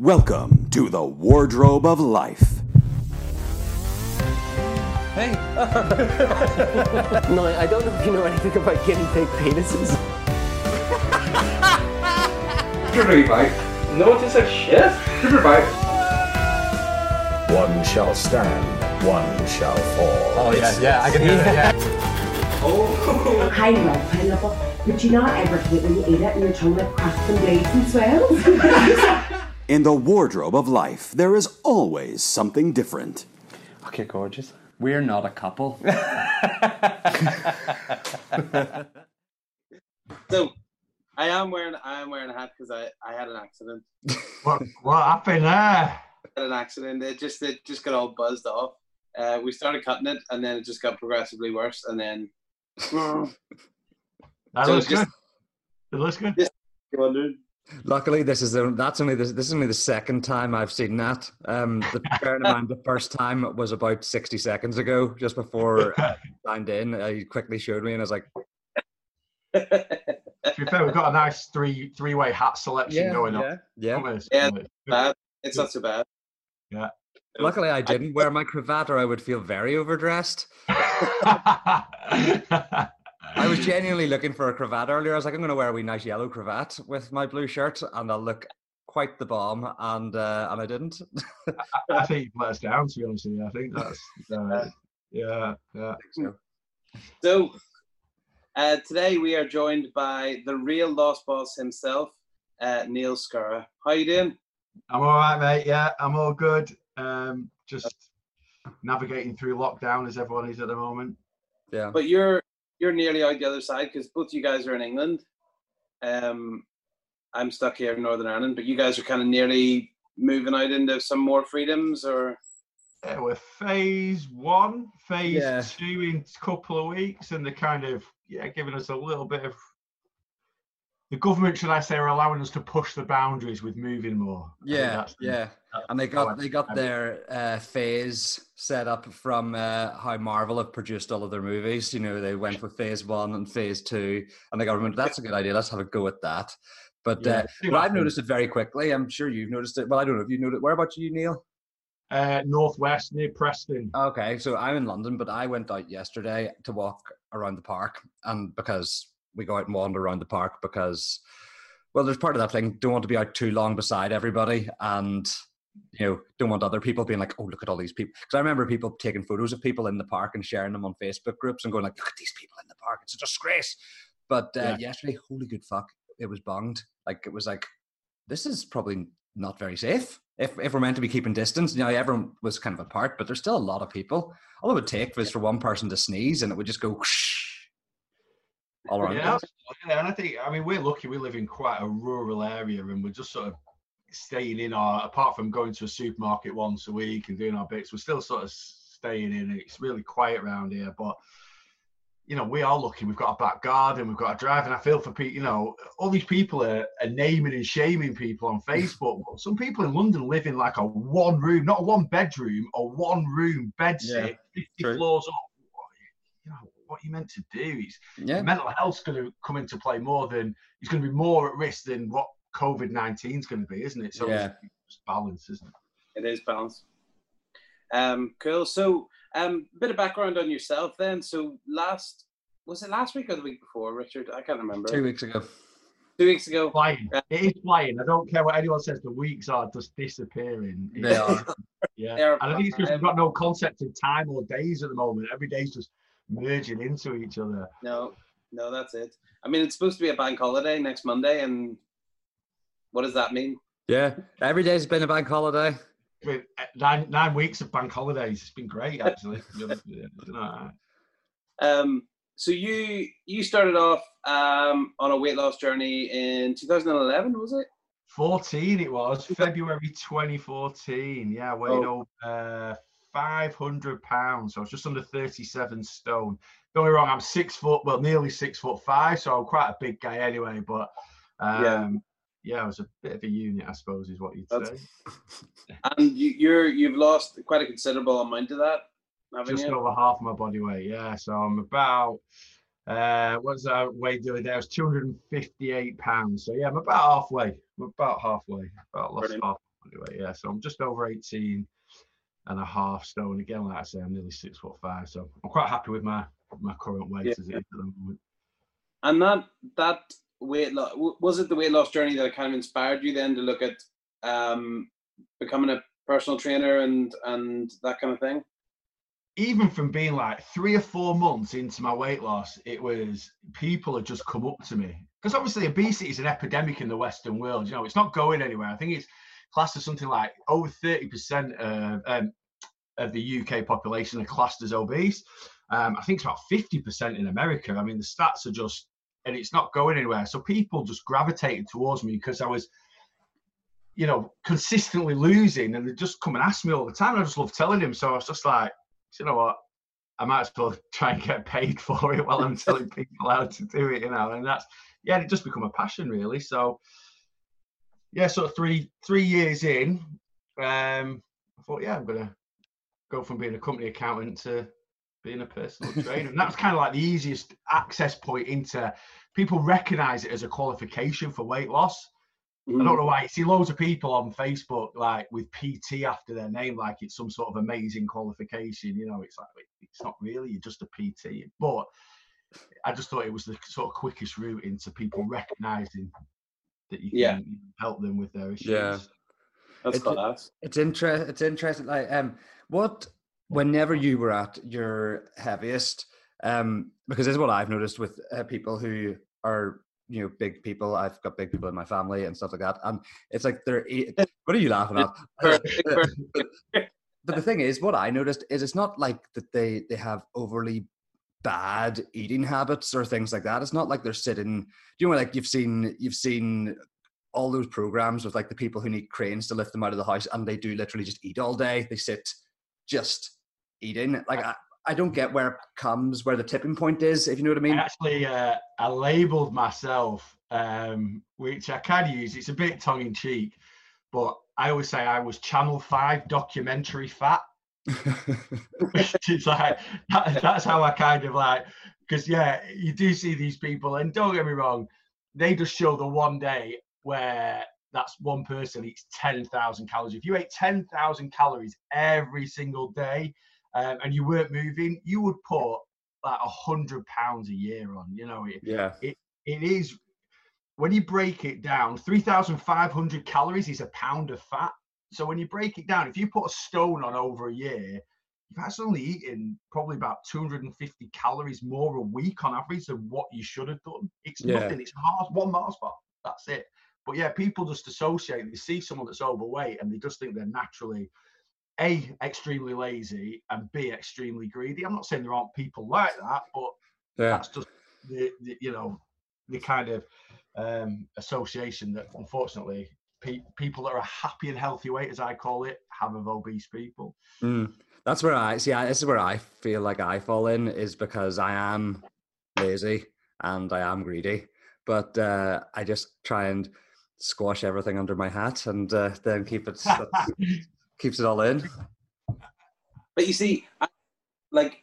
Welcome to the Wardrobe of Life. Hey, No, I don't know if you know anything about guinea pig penises. Super bite. no one tastes like shit. Super bite. One shall stand, one shall fall. Oh yeah, yeah, I can hear that. Yeah. Oh. I love pineapple, but you not ever hate when you eat it and your tongue like cracks and bleeds and swells. In the Wardrobe of Life, there is always something different. Okay, gorgeous. We're not a couple. So I am wearing I am wearing a hat because I, I had an accident. What what happened there? I had an accident. It just it just got all buzzed off. Uh, we started cutting it and then it just got progressively worse and then That So looks just- good. It looks good. Just- wondered. Luckily, this is the, that's only the, this is only the second time I've seen that. Um, the, bearing in mind, the first time was about sixty seconds ago, just before I signed in. Uh, he quickly showed me, and I was like, To be fair, we've got a nice three three way hat selection going on. yeah. Promise, Yeah. promise. It's not so bad. Yeah. Luckily, I didn't wear my cravat, or I would feel very overdressed. I was genuinely looking for a cravat earlier. I was like, I'm going to wear a wee nice yellow cravat with my blue shirt, and I'll look quite the bomb. And uh, and I didn't. I think you've let us down. To be honest with you, I think that's uh, yeah, yeah. So, So uh, today we are joined by the real Loss Boss himself, uh, Neil Scurrah. How you doing? I'm all right, mate. Yeah, I'm all good. Um, just navigating through lockdown as everyone is at the moment. yeah. But you're you're nearly out the other side because both you guys are in England. Um, I'm stuck here in Northern Ireland, but you guys are kind of nearly moving out into some more freedoms, or Yeah, we're phase one, phase Yeah. two in a couple of weeks, and they're kind of yeah giving us a little bit of the government, should I say, are allowing us to push the boundaries with moving more. Yeah, that's yeah, that's and they got they got their uh, phase set up from uh, how Marvel have produced all of their movies. You know, they went with phase one and phase two, and the government. that's a good idea. Let's have a go at that. But Yeah, uh, I've noticed it very quickly. I'm sure you've noticed it. Well, I don't know if you noticed. Where about you, Neil? Uh, northwest near Preston. Okay, so I'm in London, but I went out yesterday to walk around the park, and because we go out and wander around the park because, well, there's part of that thing. Don't want to be out too long beside everybody, and you know, don't want other people being like, "Oh, look at all these people." Because I remember people taking photos of people in the park and sharing them on Facebook groups and going like, "Look at these people in the park. It's a disgrace." But uh, Yeah. yesterday, holy good fuck, it was bunged. Like it was like, this is probably not very safe. If, if we're meant to be keeping distance, you know, everyone was kind of apart, but there's still a lot of people. All it would take was for one person to sneeze and it would just go whoosh all around. Yeah, yeah, and I think I mean we're lucky. We live in quite a rural area, and we're just sort of staying in our. Apart from going to a supermarket once a week and doing our bits, we're still sort of staying in. It's really quiet around here, but you know we are lucky. We've got a back garden, we've got a drive, and I feel for people. You know, all these people are, are naming and shaming people on Facebook. But some people in London live in like a one room, not a one bedroom, a one room bed Yeah, fifty true. floors up. You know what you meant to do is Yeah. mental health's going to come into play more than he's going to be more at risk than what COVID 19 is going to be, isn't it? So Yeah. it's just balance, isn't it? it is balance. Um, cool. So, um, a bit of background on yourself then. So, last was it last week or the week before, Richard? I can't remember. Two weeks ago. Two weeks ago. Flying. Yeah. It is flying. I don't care what anyone says. The weeks are just disappearing. They are. Yeah. They are and I think it's because we've got no concept of time or days at the moment. Every day's just merging into each other. No, no, that's it. I mean, it's supposed to be a bank holiday next Monday, and what does that mean? Yeah. Every day's been a bank holiday. With uh, nine nine weeks of bank holidays, it's been great actually. to be honest with you. It's been all right. Um, so you you started off um, on a weight loss journey in 2011, was it? 14 it was february 2014 yeah weighed Oh. over uh, 500 pounds so i was just under 37 stone don't get me wrong i'm six foot well nearly six foot five so i'm quite a big guy anyway but um Yeah. yeah, I was a bit of a unit i suppose is what you'd That's- say And you, you're you've lost quite a considerable amount of that, haven't just you? over half my body weight yeah so i'm about uh what's that weight the other day i was 258 pounds so yeah i'm about halfway i'm about halfway about lost Brilliant. half body weight. Yeah, so I'm just over 18 and a half stone. Again, like I say, I'm nearly six foot five, so I'm quite happy with my my current weight Yeah. as it is at the moment. And that that weight loss was it the weight loss journey that kind of inspired you then to look at um, becoming a personal trainer and and that kind of thing? even from being like three or four months into my weight loss, it was people had just come up to me because obviously obesity is an epidemic in the Western world. You know, it's not going anywhere. I think it's classed as something like over thirty percent of um, of the UK population are classed as obese. Um, I think it's about fifty percent in America. I mean, the stats are just, and it's not going anywhere. So people just gravitated towards me because I was you know, consistently losing, and they just come and ask me all the time. I just love telling them. So I was just like, you know what? I might as well try and get paid for it while I'm telling people how to do it, you know. And that's yeah, it just become a passion really. So yeah, sort of three three years in, um, I thought, yeah, I'm gonna go from being a company accountant to being a personal trainer. And that's kind of like the easiest access point into people recognize it as a qualification for weight loss. I don't know why. You see loads of people on Facebook like with PT after their name, like it's some sort of amazing qualification. You know, it's like it's not really. You're just a PT. But I just thought it was the sort of quickest route into people recognizing that you can Yeah. help them with their issues. Yeah. That's It's- class. It's interest. It's interesting. Like, um, what? Whenever you were at your heaviest, um, because this is what I've noticed with uh, people who are, you know, big people. I've got big people in my family and stuff like that, and it's like they're. What are you laughing at? but the thing is, what I noticed is it's not like that they they have overly bad eating habits or things like that. It's not like they're sitting. You know, like you've seen you've seen all those programs with like the people who need cranes to lift them out of the house, and they do literally just eat all day. They sit just eating. Like I, I don't get where it comes, where the tipping point is. If you know what I I mean. actually uh, I labelled myself, um, which I of use. It's a bit tongue in cheek, but I always say I was Channel Five documentary fat. is like that, that's how I kind of like because yeah, you do see these people, and don't get me wrong, they just show the one day where that's one person eats ten thousand calories. If you ate ten thousand calories every single day, um, and you weren't moving, you would put like a hundred pounds a year on. You know, it, yeah. it is when you break it down 3500 calories is a pound of fat so when you break it down if you put a stone on over a year you've actually only eaten probably about 250 calories more a week on average than what you should have done it's Yeah. nothing it's Mars, one Mars bar that's it but yeah people just associate they see someone that's overweight and they just think they're naturally a extremely lazy and b extremely greedy i'm not saying there aren't people like that but Yeah. that's just the, the you know the kind of um, association that unfortunately pe- people that are a happy and healthy weight, as I call it, have of obese people. Mm. That's where I see. I, this is where I feel like I fall in is because I am lazy and I am greedy, but uh, I just try and squash everything under my hat and uh, then keep it keeps it all in. But you see, I, like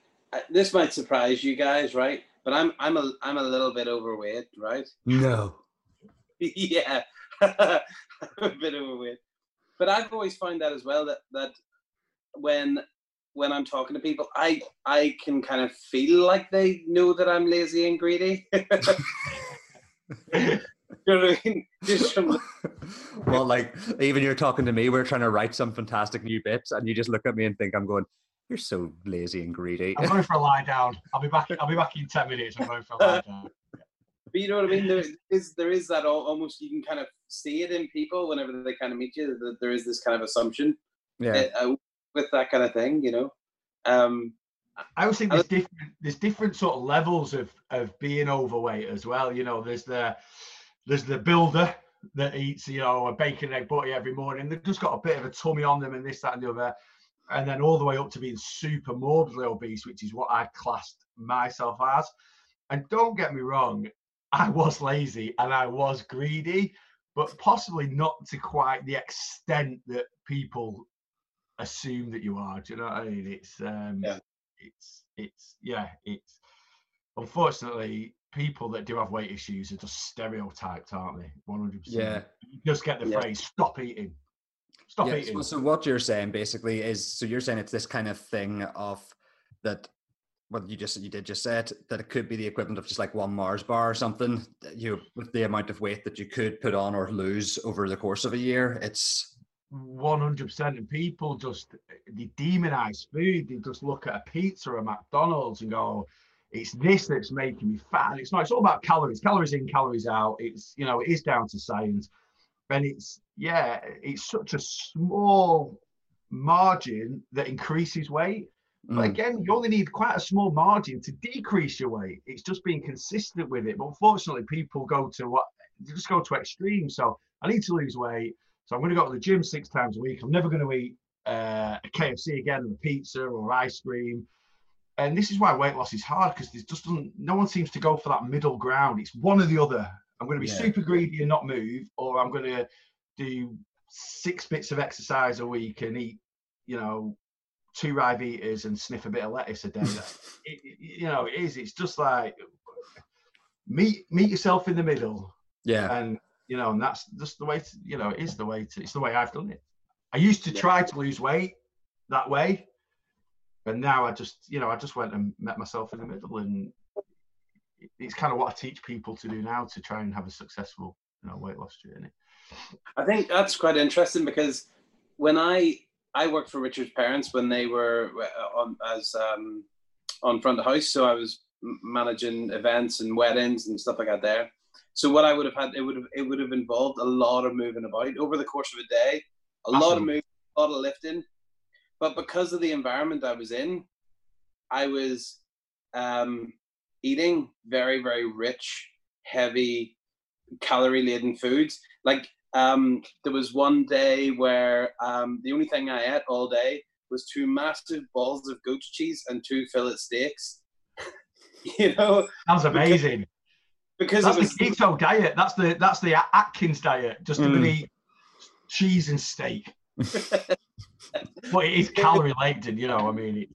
this might surprise you guys, right? But I'm I'm a I'm a little bit overweight, right? No. yeah, I'm a bit overweight. But I've always found that as well that that when when I'm talking to people, I I can kind of feel like they know that I'm lazy and greedy. you know what I mean? Just from well, like even you're talking to me, we're trying to write some fantastic new bits, and you just look at me and think I'm going, "You're so lazy and greedy." I'm going for a lie down. I'll be back. I'll be back in ten minutes. I'm going for a lie down. But you know what I mean? There is there is that al- almost you can kind of see it in people whenever they kind of meet you that there is this kind of assumption yeah, uh, with that kind of thing, you know. Um, I always think there's different there's different sort of levels of of being overweight as well. You know, there's the there's the builder that eats you know a bacon egg butty every morning. They've just got a bit of a tummy on them and this that and the other, and then all the way up to being super morbidly obese, which is what I classed myself as. And don't get me wrong, I was lazy and I was greedy, but possibly not to quite the extent that people assume that you are. Do you know what I mean? It's um, Yeah. it's it's yeah, it's unfortunately people that do have weight issues are just stereotyped, aren't they? One hundred yeah. percent. You just get the Yeah. phrase "stop eating." Stop Yeah, eating. so, so what you're saying basically is so you're saying it's this kind of thing of that well you just you did just say it that it could be the equivalent of just like one Mars bar or something you with the amount of weight that you could put on or lose over the course of a year it's One hundred percent, and people just they demonize food. They just look at a pizza or a McDonald's and go, "It's this that's making me fat." And it's not. It's all about calories. Calories in, calories out. It's you know, it is down to science, and it's yeah, it's such a small margin that increases weight. But Mm. again, you only need quite a small margin to decrease your weight. It's just being consistent with it. But unfortunately, people go to what they just go to extremes. So I need to lose weight. So I'm going to go to the gym six times a week. I'm never going to eat uh, a KFC again, or a pizza, or ice cream. And this is why weight loss is hard because there's just no one seems to go for that middle ground. It's one or the other. I'm going to be Yeah. super greedy and not move, or I'm going to do six bits of exercise a week and eat, you know, two Ryvitas and sniff a bit of lettuce a day. it- you know, it is. It's just like meet meet yourself in the middle, yeah and you know, and that's just the way. To, you know, it is the way to. It's the way I've done it. I used to Yeah. try to lose weight that way, but now I just, you know, I just went and met myself in the middle, and it's kind of what I teach people to do now to try and have a successful, you know, weight loss journey. I think that's quite interesting because when I I worked for Richard's parents when they were uh, on as um, on front of house, so I was managing events and weddings and stuff like that there. So what I would have had, it would have it would have involved a lot of moving about over the course of a day, a lot of moving, a lot of lifting. But because of the environment I was in, I was um, eating very very rich, heavy, calorie laden foods. Like um, there was one day where um, the only thing I ate all day was two massive balls of goat cheese and two fillet steaks. you know, Sounds amazing. because That's it was the keto diet. That's the that's the Atkins diet. Just to Mm. eat cheese and steak. but it is calorie laden, you know. I mean, it,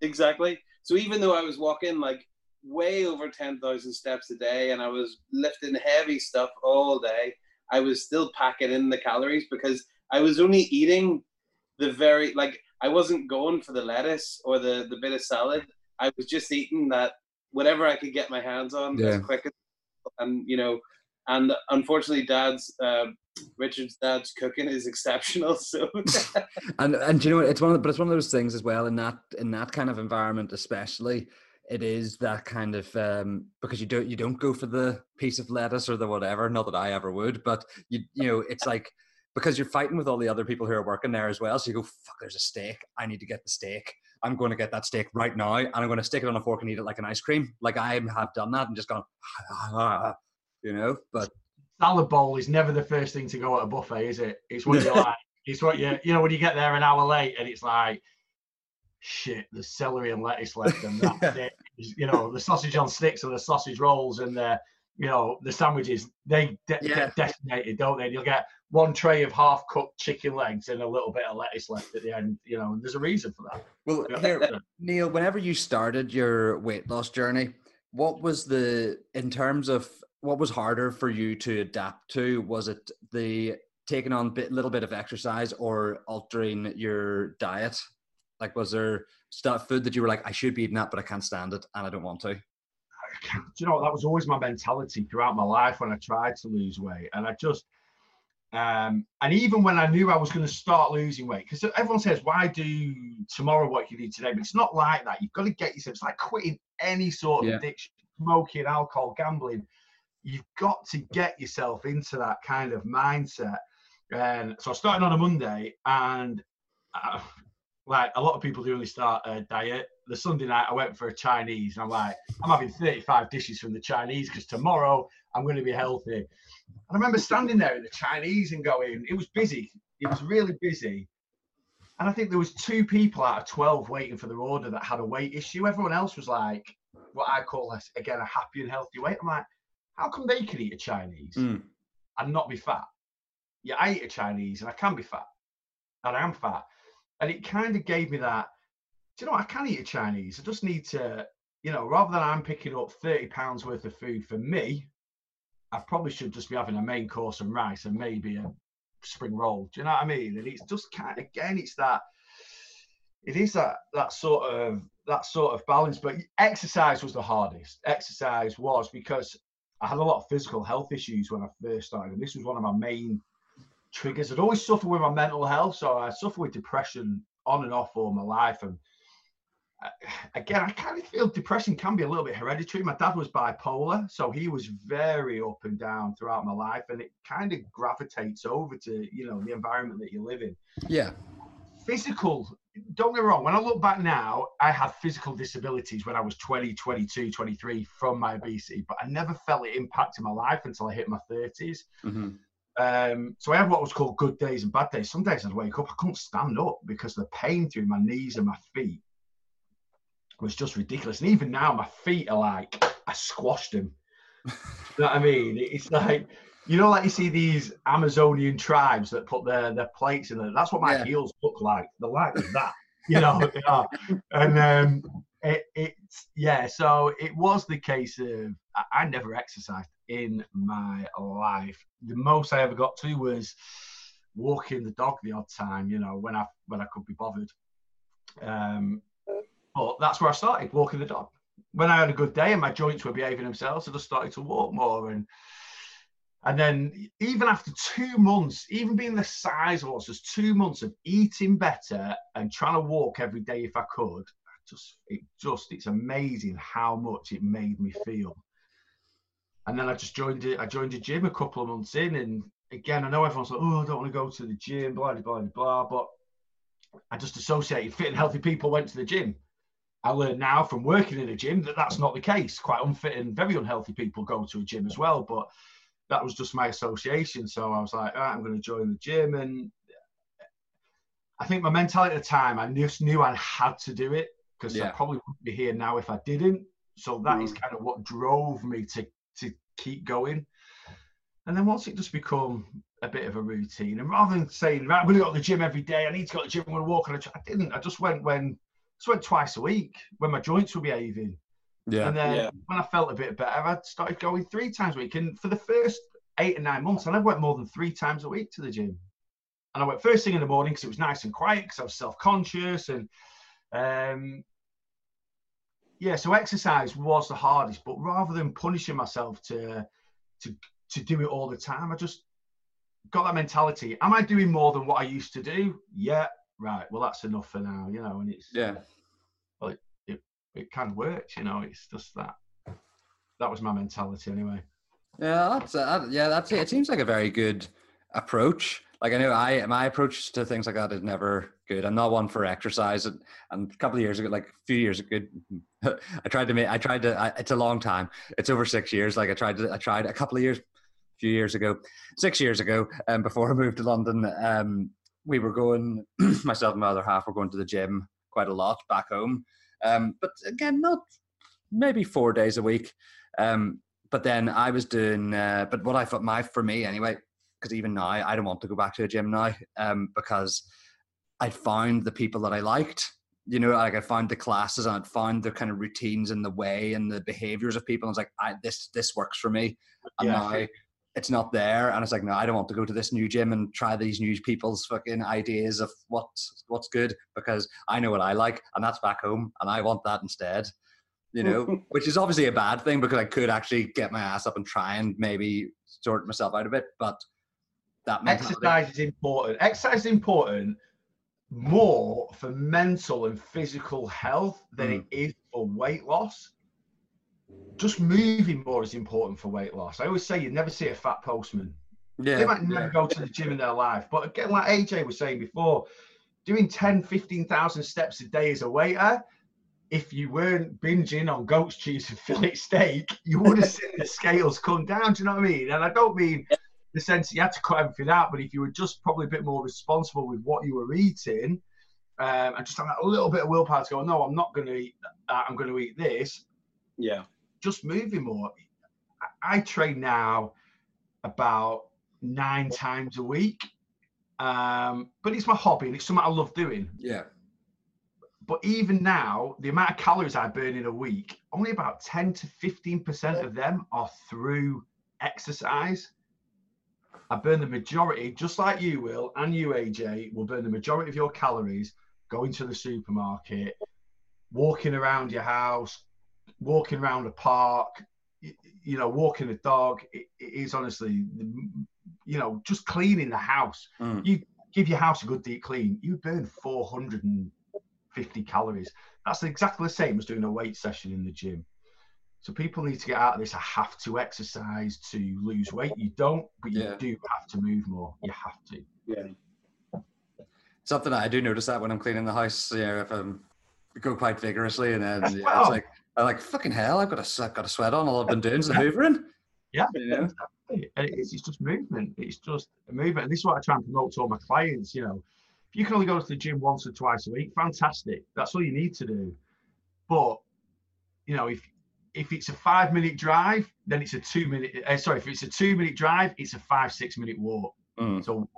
exactly. So even though I was walking like way over ten thousand steps a day and I was lifting heavy stuff all day, I was still packing in the calories because I was only eating the very like I wasn't going for the lettuce or the the bit of salad. I was just eating that whatever I could get my hands on Yeah. as quick as and you know and unfortunately dad's uh, Richard's dad's cooking is exceptional so and and you know it's one of the, but it's one of those things as well in that in that kind of environment especially it is that kind of um because you don't you don't go for the piece of lettuce or the whatever not that i ever would but you you know it's like because you're fighting with all the other people who are working there as well so you go fuck there's a steak i need to get the steak i'm going to get that steak right now and i'm going to stick it on a fork and eat it like an ice cream like i have done that and just gone you know but salad bowl is never the first thing to go at a buffet, is it? It's what you like. It's what you you know when you get there an hour late and it's like, shit, there's celery and lettuce left, and that's it. You know, the sausage on sticks and the sausage rolls and the you know the sandwiches they de- Yeah. get decimated, don't they? And you'll get one tray of half cooked chicken legs and a little bit of lettuce left at the end. You know, and there's a reason for that. well here Neil, whenever you started your weight loss journey, what was the in terms of what was harder for you to adapt to? Was it the taking on a little bit of exercise or altering your diet? Like, was there stuff food that you were like, I should be eating that, but I can't stand it and I don't want to? do you know that was always my mentality throughout my life when I tried to lose weight, and I just um and even when I knew I was going to start losing weight, because everyone says why do tomorrow what you do today, but it's not like that. You've got to get yourself. It's like quitting any sort of Yeah. addiction, smoking, alcohol, gambling. You've got to get yourself into that kind of mindset. And so I started on a Monday, and uh, like a lot of people do only start a diet. The Sunday night I went for a Chinese, and I'm like, I'm having 35 dishes from the Chinese because tomorrow I'm going to be healthy. And I remember standing there in the Chinese and going, it was busy. It was really busy. And I think there was two people out of 12 waiting for their order that had a weight issue. Everyone else was like, what I call, again, a happy and healthy weight. I'm like, how come they can eat a Chinese Mm. and not be fat? Yeah, I eat a Chinese and I can be fat. And I am fat. And it kind of gave me that, do you know, what? I can eat a Chinese. I just need to, you know, rather than I'm picking up 30 pounds worth of food for me, I probably should just be having a main course and rice and maybe a spring roll. Do you know what I mean? And it's just kind of again, it's that it is that that sort of that sort of balance. But exercise was the hardest. Exercise was because I had a lot of physical health issues when I first started, and this was one of my main triggers. I'd always suffer with my mental health, so I suffered with depression on and off all my life, and uh, again, I kind of feel depression can be a little bit hereditary. My dad was bipolar, so he was very up and down throughout my life, and it kind of gravitates over to you know the environment that you live in. Yeah. Physical, don't get me wrong. When I look back now, I had physical disabilities when I was 20, 22, 23 from my obesity, but I never felt it impacting my life until I hit my 30s. Mm-hmm. Um, so I had what was called good days and bad days. Some days I'd wake up, I couldn't stand up because the pain through my knees and my feet was just ridiculous. And even now, my feet are like I squashed them. you know what I mean? It's like you know, like you see these Amazonian tribes that put their their plates in there. That's what my Yeah. heels look like. They're like that, you know. they are. And um, it, it's yeah. So it was the case of I, I never exercised in my life. The most I ever got to was walking the dog the odd time. You know, when I when I could be bothered. Um, but that's where I started walking the dog. When I had a good day and my joints were behaving themselves, I just started to walk more. And and then even after two months, even being the size I was, just two months of eating better and trying to walk every day if I could, just it just it's amazing how much it made me feel. And then I just joined it. I joined a gym a couple of months in, and again, I know everyone's like, "Oh, I don't want to go to the gym," blah blah blah blah. But I just associated fit and healthy people went to the gym. I learned now from working in a gym that that's not the case. Quite unfit and very unhealthy people go to a gym as well. But that was just my association. So I was like, all right, I'm going to join the gym. And I think my mentality at the time, I just knew I had to do it because I probably wouldn't be here now if I didn't. So that is mm. kind of what drove me to to keep going. And then once it just become a bit of a routine, and rather than saying, right, I'm going to go to the gym every day, I need to go to the gym, I'm going to walk on a tra-" I didn't. I just went when just went twice a week when my joints were behaving. Yeah. And then Yeah. when I felt a bit better, I started going three times a week. And for the first eight or nine months, I never went more than three times a week to the gym. And I went first thing in the morning because it was nice and quiet because I was self conscious. And um, yeah, so exercise was the hardest. But rather than punishing myself to, to, to do it all the time, I just got that mentality. Am I doing more than what I used to do? Yeah, right. Well, that's enough for now, you know. And it's Yeah. well it kind of works, you know. It's just that. That was my mentality anyway. Yeah, that's uh, yeah, that's it. It seems like a very good approach. Like I know I my approach to things like that is never good. I'm not one for exercise. And, and a couple of years ago, like a few years ago, I tried to make. I tried to. I, it's a long time. It's over six years. Like I tried to. I tried a couple of years, a few years ago, six years ago, um, before I moved to London. Um, we were going. myself and my other half were going to the gym quite a lot back home. Um, but again, not maybe four days a week. Um, but then I was doing, uh, but what I thought my for me anyway, because even now I don't want to go back to a gym now, um, because I found the people that I liked. You know, like I found the classes and I'd found the kind of routines and the way and the behaviors of people. And I was like, I, this this works for me. And Yeah. now it's not there, and it's like, no, I don't want to go to this new gym and try these new people's fucking ideas of what's what's good because I know what I like, and that's back home, and I want that instead you know, which is obviously a bad thing because I could actually get my ass up and try and maybe sort myself out a bit, but that mentality- Exercise is important. Exercise is important more for mental and physical health than hmm. it is for weight loss. Just moving more is important for weight loss. I always say you never see a fat postman. yeah, they might never yeah. go to the gym in their life. But again, like AJ was saying before, doing 10, 15,000 steps a day as a waiter, if you weren't binging on goat's cheese and fillet steak, you would have seen the scales come down. Do you know what I mean? And I don't mean the sense that you had to cut everything out, but if you were just probably a bit more responsible with what you were eating, um, and just having a little bit of willpower to go, no, I'm not going to eat that. I'm going to eat this Yeah. just moving more. I, I train now about nine times a week, um, but it's my hobby and it's something I love doing. yeah, But even now, the amount of calories I burn in a week, only about 10 to 15% of them are through exercise. I burn the majority, just like you will, and you, AJ, will burn the majority of your calories going to the supermarket, walking around your house, walking around a park, you know, walking a dog. It, it is honestly, you know, just cleaning the house. Mm. You give your house a good deep clean, you burn 450 calories. That's exactly the same as doing a weight session in the gym. So people need to get out of this. I have to exercise to lose weight. You don't, but you Yeah. do have to move more. You have to. Yeah. Something I do notice that when I'm cleaning the house, you know, if um, I'm go quite vigorously, and then yeah, Well- it's like I'm like fucking hell, I've got a I've got a sweat on. All I've been doing is the hoovering. Yeah, You know? exactly. And it's, it's just movement. It's just a movement. And this is what I try and promote to all my clients. You know, if you can only go to the gym once or twice a week, fantastic. That's all you need to do. But you know, if if it's a five minute drive, then it's a two minute. Uh, sorry, if it's a two minute drive, it's a five six minute walk. Mm. So,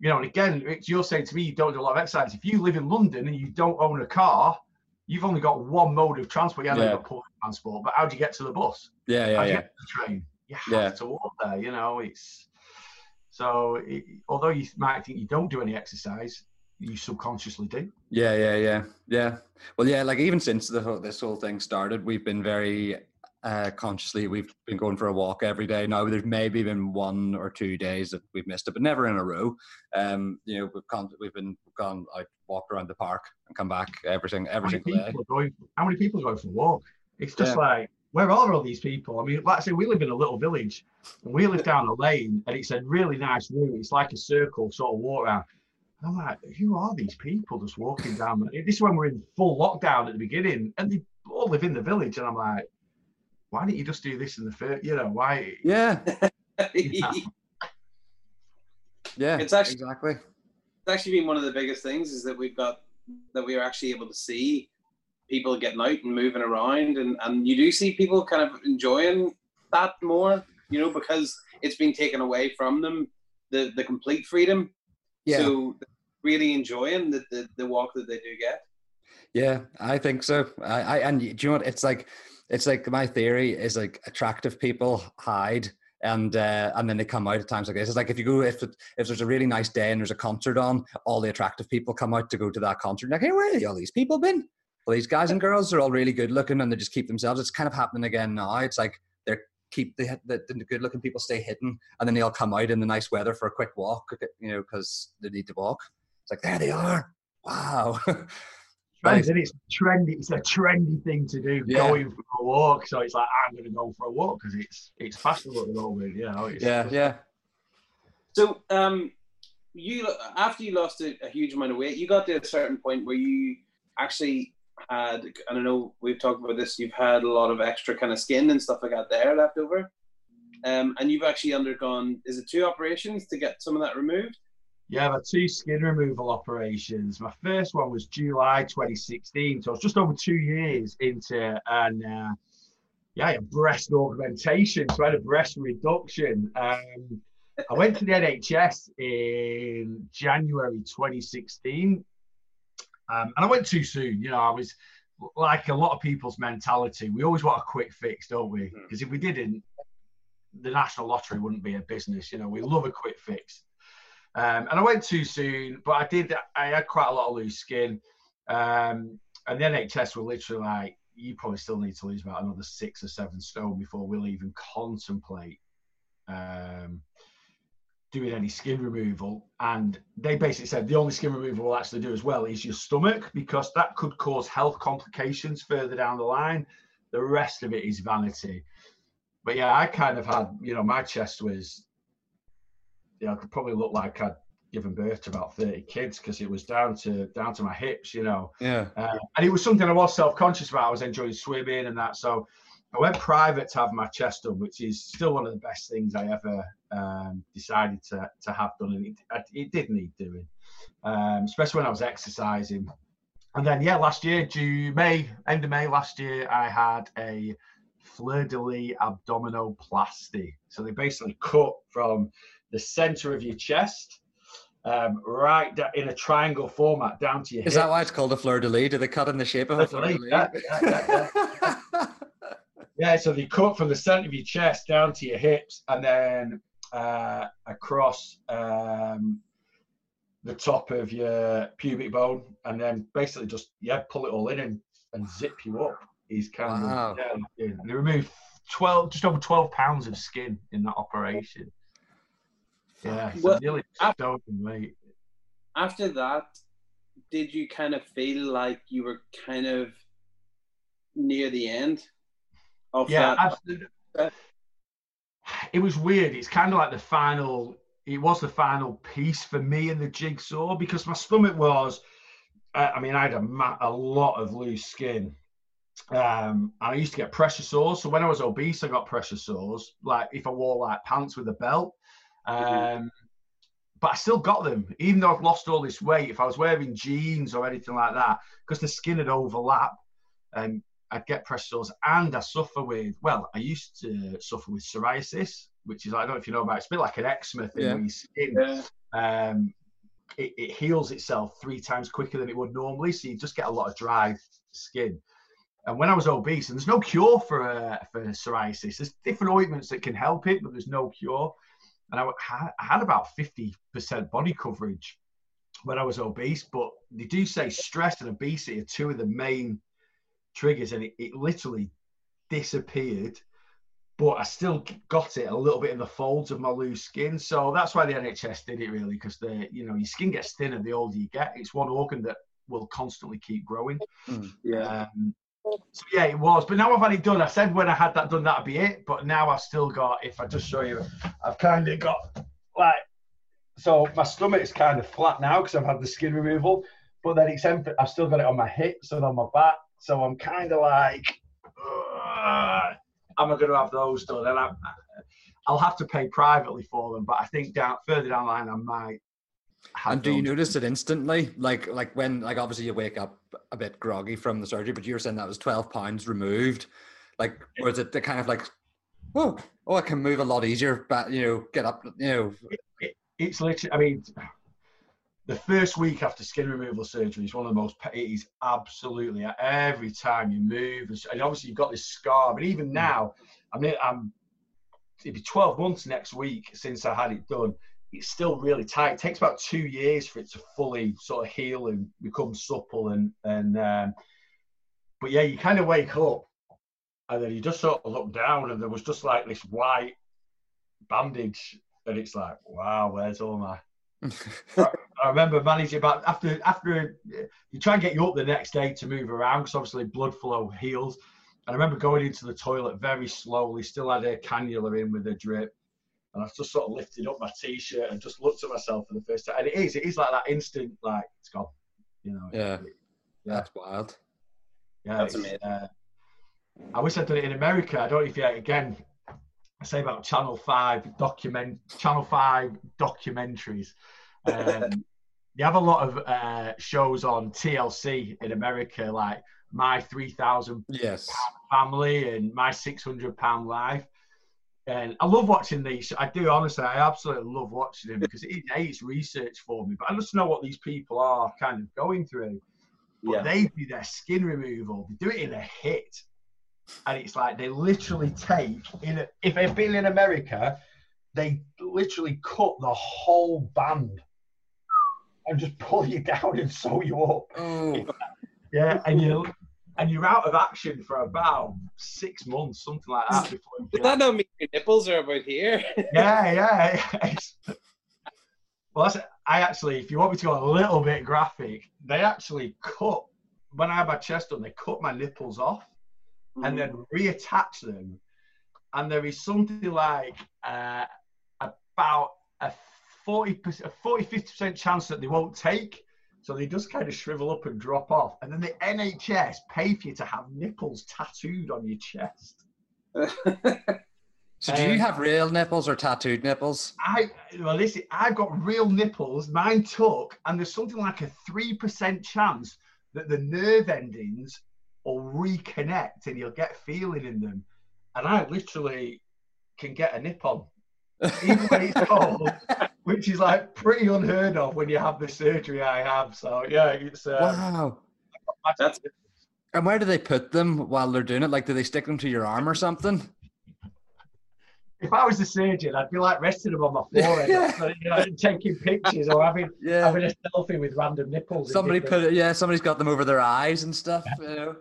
you know, and again, it's, you're saying to me you don't do a lot of exercise. If you live in London and you don't own a car, you've only got one mode of transport. You haven't Yeah. got public transport, but how do you get to the bus? Yeah, How yeah, do you yeah. get to the train? You have Yeah. to walk there. You know, it's so. It, although you might think you don't do any exercise, you subconsciously do. Yeah, yeah, yeah, yeah. Well, yeah, like even since the whole, this whole thing started, we've been very uh, consciously. We've been going for a walk every day. Now there's maybe been one or two days that we've missed it, but never in a row. Um, you know, we've gone, we've been gone out, walked around the park, and come back every single every How many single day. going? How many people are going for a walk? It's just Yeah. like where are all these people? I mean, like I say, we live in a little village, and we live down a lane, and it's a really nice route. It's like a circle sort of walk around. And I'm like, who are these people just walking down? the- This is when we're in full lockdown at the beginning, and they all live in the village, and I'm like, why didn't you just do this in the first? You know, why? Yeah, Yeah. yeah. It's actually- exactly. it's actually been one of the biggest things is that we've got that we are actually able to see people getting out and moving around and, and you do see people kind of enjoying that more you know because it's been taken away from them the the complete freedom Yeah. so really enjoying the, the the walk that they do get Yeah, I think so. I, I and do you know what? It's like it's like my theory is like attractive people hide and uh, and then they come out at times like this. It's like if you go if it, if there's a really nice day and there's a concert on, all the attractive people come out to go to that concert. Like, hey, where are all these people been? Well, these guys and girls are all really good looking and they just keep themselves. It's kind of happening again now. It's like they're keep the, the, the good looking people stay hidden and then they all come out in the nice weather for a quick walk, you know, because they need to walk. It's like there they are. Wow. Trends, and it's trendy. It's a trendy thing to do, Yeah. going for a walk. So it's like I'm going to go for a walk because it's it's fashionable at the moment. You know, it's, yeah, yeah. so um you after you lost a, a huge amount of weight you got to a certain point where you actually had i don't know we've talked about this you've had a lot of extra kind of skin and stuff like that there left over um, and you've actually undergone is it two operations to get some of that removed Yeah, I've had two skin removal operations. My first one was July 2016, so I was just over two years into and uh, yeah, I had breast augmentation, so I had a breast reduction. Um, I went to the NHS in January 2016, um, and I went too soon. You know, I was like a lot of people's mentality. We always want a quick fix, don't we? Because if we didn't, the national lottery wouldn't be a business. You know, we love a quick fix. Um, and I went too soon, but I did. I had quite a lot of loose skin, um, and the NHS were literally like, "You probably still need to lose about another six or seven stone before we'll even contemplate um, doing any skin removal." And they basically said the only skin removal we'll actually do as well is your stomach because that could cause health complications further down the line. The rest of it is vanity. But yeah, I kind of had, you know, my chest was you know, I could probably look like I'd given birth to about 30 kids because it was down to down to my hips, you know. Yeah. Uh, and it was something I was self-conscious about. I was enjoying swimming and that. So I went private to have my chest done, which is still one of the best things I ever um, decided to, to have done. And it, it did need doing, um, especially when I was exercising. And then, yeah, last year, June, May, end of May last year, I had a fleur-de-lis abdominoplasty. So they basically cut from the center of your chest, um, right da- in a triangle format down to your Is hip. that why it's called a fleur de lis? Do they cut in the shape of a fleur de lis? Yeah, yeah, yeah, Yeah, so they cut from the center of your chest down to your hips and then uh, across um, the top of your pubic bone, and then basically just yeah, pull it all in and, and zip you up. Is kind Wow. of yeah, yeah. They removed twelve, just over twelve pounds of skin in that operation. Yeah, Well, nearly I- stone. After that, did you kind of feel like you were kind of near the end of Yeah, that? absolutely. It was weird. It's kind of like the final. It was the final piece for me in the jigsaw because my stomach was. Uh, I mean, I had a, ma- a lot of loose skin, um, and I used to get pressure sores. So when I was obese, I got pressure sores. Like if I wore like pants with a belt, um, but I still got them, even though I've lost all this weight. If I was wearing jeans or anything like that, because the skin had overlap, and I'd get pressure sores, and I suffer with. Well, I used to suffer with psoriasis, which is I don't know if you know about. it, It's a bit like an eczema thing Yeah. where your skin Yeah. um, it, it heals itself three times quicker than it would normally. So you just get a lot of dry skin. And when I was obese, and there's no cure for uh, for psoriasis, there's different ointments that can help it, but there's no cure. And I, I had about 50% body coverage when I was obese, but they do say stress and obesity are two of the main triggers, and it, it literally disappeared. But I still got it a little bit in the folds of my loose skin, so that's why the NHS did it really, because the you know your skin gets thinner the older you get. It's one organ that will constantly keep growing. Yeah. Um, so yeah, it was. But now I've had it done. I said when I had that done, that'd be it. But now I've still got. If I just show you, I've kind of got like. So my stomach is kind of flat now because I've had the skin removal. But then it's empty. I've still got it on my hips and on my back. So I'm kind of like, "Ugh, am I going to have those done? And I, I'll have to pay privately for them. But I think down further down the line, I might. And do you notice it instantly? Like like when like obviously you wake up a bit groggy from the surgery, but you were saying that was twelve pounds removed. Like was it the kind of like oh oh I can move a lot easier, but you know, get up, you know. it's literally, I mean, the first week after skin removal surgery is one of the most, it is absolutely every time you move. And obviously, you've got this scar, but even mm. now, I mean, I'm, it'd be 12 months next week since I had it done. It's still really tight. It takes about two years for it to fully sort of heal and become supple. And, and, um, but yeah, you kind of wake up and then you just sort of look down and there was just like this white bandage and it's like, wow, where's all my? I remember managing about after after you try and get you up the next day to move around because obviously blood flow heals. And I remember going into the toilet very slowly, still had a cannula in with a drip, and I just sort of lifted up my t-shirt and just looked at myself for the first time. And it is, it is like that instant, like it's gone, you know. Yeah. yeah. That's wild. Yeah, That's amazing. uh, I wish I'd done it in America. I don't know if you again. I say about Channel Five document Channel Five documentaries. Um, you have a lot of uh, shows on TLC in America, like My Three Thousand Yes. Family and My Six Hundred Pound Life. And I love watching these. I do honestly. I absolutely love watching them because it aids research for me. But I just know what these people are kind of going through but Yeah. they do their skin removal. They do it in a hit, and it's like they literally take in. A, if they've been in America, they literally cut the whole band and just pull you down and sew you up. Oh, Yeah, and you and you're out of action for about six months, something like that. Before Does that not mean your nipples are about here? yeah, yeah. It's- well, that's, I actually, if you want me to go a little bit graphic, they actually cut when I had my chest done. They cut my nipples off and then reattach them, and there is something like uh, about a forty percent, a 40 50 percent chance that they won't take. So they just kind of shrivel up and drop off, and then the NHS pay for you to have nipples tattooed on your chest. so do you Um, have real nipples or tattooed nipples? I well, listen, I've got real nipples. Mine took, and there's something like a three percent chance that the nerve endings will reconnect and you'll get feeling in them. And I literally can get a nip on, even when it's cold, which is like pretty unheard of when you have the surgery I have. So yeah, it's uh, Wow. That's- And where do they put them while they're doing it? Like, do they stick them to your arm or something? if I was a surgeon, I'd be like resting them on my forehead, you know, taking pictures or having Yeah. having a selfie with random nipples. Somebody put it, yeah, somebody's got them over their eyes and stuff. You know?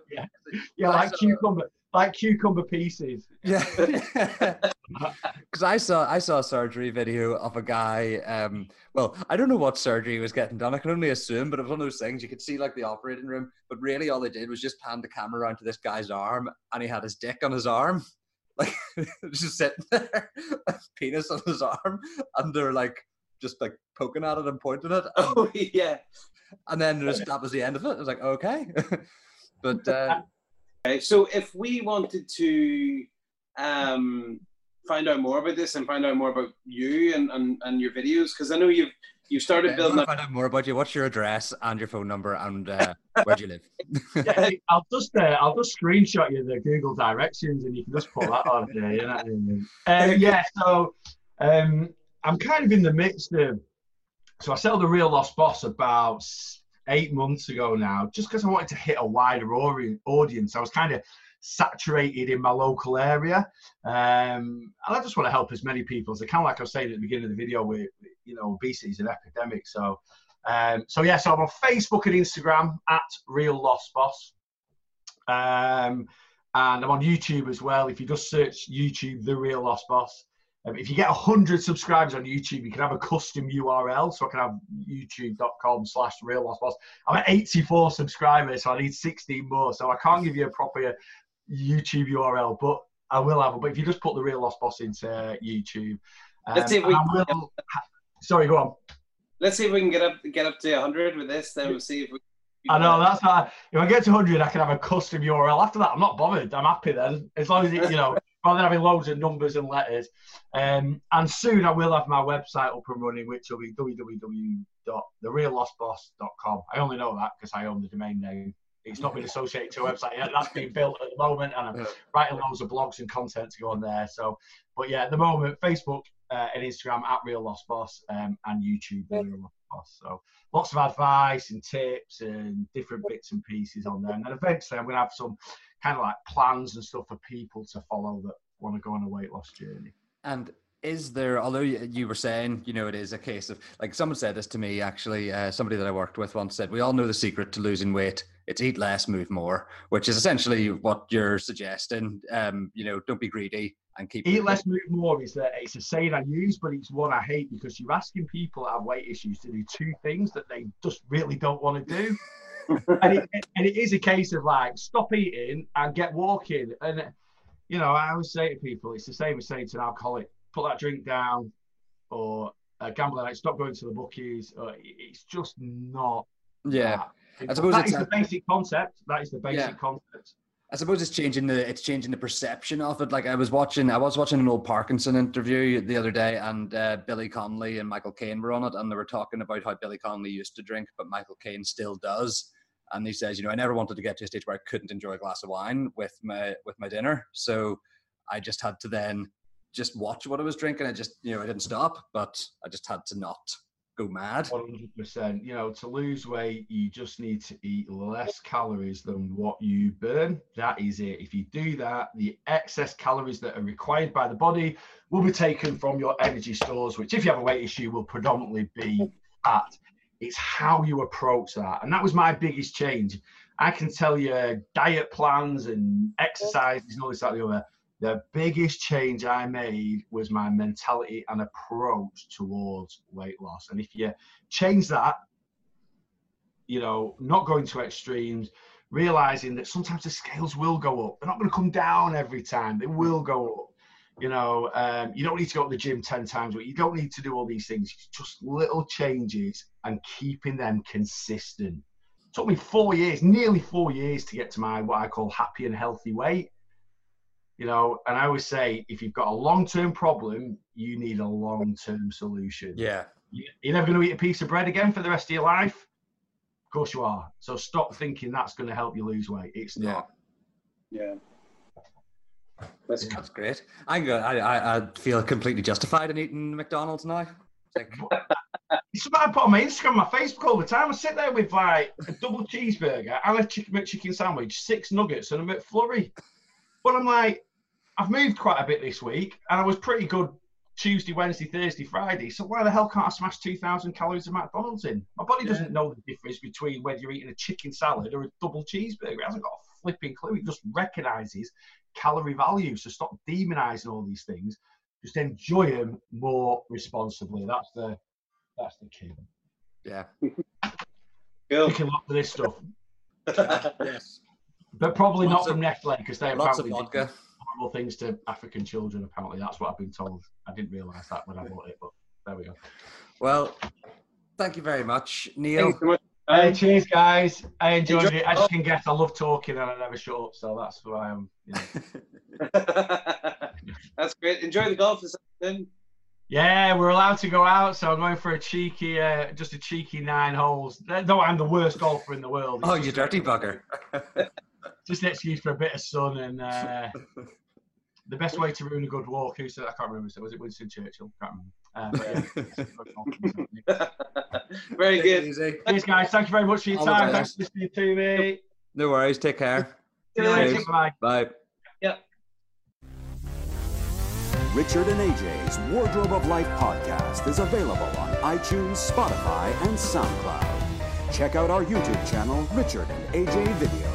yeah, I like saw- cucumber, like cucumber pieces. Yeah, because I saw I saw a surgery video of a guy. Um, well, I don't know what surgery he was getting done. I can only assume, but it was one of those things you could see like the operating room, but really all they did was just pan the camera around to this guy's arm, and he had his dick on his arm, like just sitting there, penis on his arm, and they're like just like poking at it and pointing it, Oh yeah. and then just, that was the end of it. I was like, okay, but uh, Okay, so if we wanted to um, find out more about this and find out more about you and, and, and your videos, because I know you've you started if you building want to up. find out more about you, what's your address and your phone number and uh, where do you live? Yeah, I'll just uh, I'll just screenshot you the Google directions and you can just put that on there. You know what I mean? Uh, yeah, so um, I'm kind of in the midst of. So I sold the Real Loss Boss about s- eight months ago now, just because I wanted to hit a wider audience. I was kind of saturated in my local area, um, and I just want to help as many people as I can. Like I was saying at the beginning of the video, with you know, obesity is an epidemic. So, um, so yeah, so I'm on Facebook and Instagram at Real Loss Boss. Um, and I'm on YouTube as well. If you just search YouTube, The Real Loss Boss. Um, if you get 100 subscribers on YouTube, you can have a custom URL. So I can have youtube.com slash Real Loss Boss. I'm at 84 subscribers, so I need 16 more. So I can't give you a proper YouTube URL, but I will have. It. But if you just put The Real Loss Boss into YouTube. Um, Let's see if we- I sorry, go on. Let's see if we can get up get up to hundred with this. Then we'll see if we. I know that's not. If I get to 100, I can have a custom URL. After that, I'm not bothered. I'm happy then, as long as it, you know, rather than having loads of numbers and letters. Um, and soon I will have my website up and running, which will be www.thereallossboss.com. I only know that because I own the domain name. It's not been associated to a website yet. That's being built at the moment, and I'm Yeah. writing loads of blogs and content to go on there. So, but yeah, at the moment, Facebook uh, and Instagram at Real Loss Boss um, and YouTube So lots of advice and tips and different bits and pieces on there. And then eventually, I'm going to have some kind of like plans and stuff for people to follow that want to go on a weight loss journey. And is there, although you were saying, you know, it is a case of like someone said this to me actually, uh, somebody that I worked with once said, we all know the secret to losing weight. It's eat less, move more, which is essentially what you're suggesting. Um, you know, don't be greedy and keep Eat less, move more is that it's a saying I use, but it's one I hate because you're asking people that have weight issues to do two things that they just really don't want to do. and, it, and it is a case of like stop eating and get walking. And you know, I always say to people, it's the same as saying to an alcoholic, put that drink down, or a gambler, like stop going to the bookies. Or it's just not. Yeah. that. I suppose that it's the basic concept. That is the basic Yeah. concept. I suppose it's changing the it's changing the perception of it. Like I was watching, I was watching an old Parkinson interview the other day, and uh, Billy Connolly and Michael Caine were on it, and they were talking about how Billy Connolly used to drink, but Michael Caine still does. And he says, you know, I never wanted to get to a stage where I couldn't enjoy a glass of wine with my with my dinner, so I just had to then just watch what I was drinking. I just, you know, I didn't stop, but I just had to not go mad. One hundred percent. You know, to lose weight, you just need to eat less calories than what you burn. That is it. If you do that, the excess calories that are required by the body will be taken from your energy stores, which, if you have a weight issue, will predominantly be fat. It's how you approach that, and that was my biggest change. I can tell you, diet plans and exercises and all this, that, the other. The biggest change I made was my mentality and approach towards weight loss. And if you change that, you know, not going to extremes, realizing that sometimes the scales will go up. They're not going to come down every time. They will go up. You know, um, you don't need to go to the gym 10 times week. You don't need to do all these things. It's just little changes and keeping them consistent. It took me four years, nearly four years to get to my what I call happy and healthy weight you know and i always say if you've got a long-term problem you need a long-term solution Yeah. You- you're never going to eat a piece of bread again for the rest of your life of course you are so stop thinking that's going to help you lose weight it's Yeah. not Yeah. That's That's great. I'm good. I, I I feel completely justified in eating McDonald's now. It's like, it's something i put on my instagram my facebook all the time i sit there with like a double cheeseburger and a chicken chicken sandwich six nuggets and a McFlurry but i'm like I've moved quite a bit this week, and I was pretty good Tuesday, Wednesday, Thursday, Friday. So why the hell can't I smash 2,000 calories of McDonald's in? My body doesn't know the difference between whether you're eating a chicken salad or a double cheeseburger. It hasn't got a flipping clue. It just recognises calorie value. So stop demonising all these things. Just enjoy them more responsibly. That's the that's the key. Yeah. Cool. Picking lots of this stuff, yes. but probably Lots not of- from Nestle because they Lots of vodka. do horrible things to African children. Apparently, that's what I've been told. I didn't realise that when I bought it, but there we go. Well, thank you very much, Neil. So much. Hey, cheers, guys. I enjoyed Enjoy- it. As you can guess, I love talking and I never shut up, so that's why I'm. You know. That's great. Enjoy the golf this afternoon. Yeah, we're allowed to go out, so I'm going for a cheeky, uh, just a cheeky nine holes. Though I'm the worst golfer in the world. Oh, It's you just- dirty bugger. Just an excuse for a bit of sun and uh, the best way to ruin a good walk. Who said? I can't remember. So was it Winston Churchill? Can't remember. Uh, yeah. Very Take good. easy. Cheers, guys. Thank you very much for your All time. Thanks for listening to me. No worries. Take care. See you later. Cheers. Bye. Bye. Richard and AJ's Wardrobe of Life podcast is available on iTunes, Spotify, and SoundCloud. Check out our YouTube channel, Richard and AJ Video.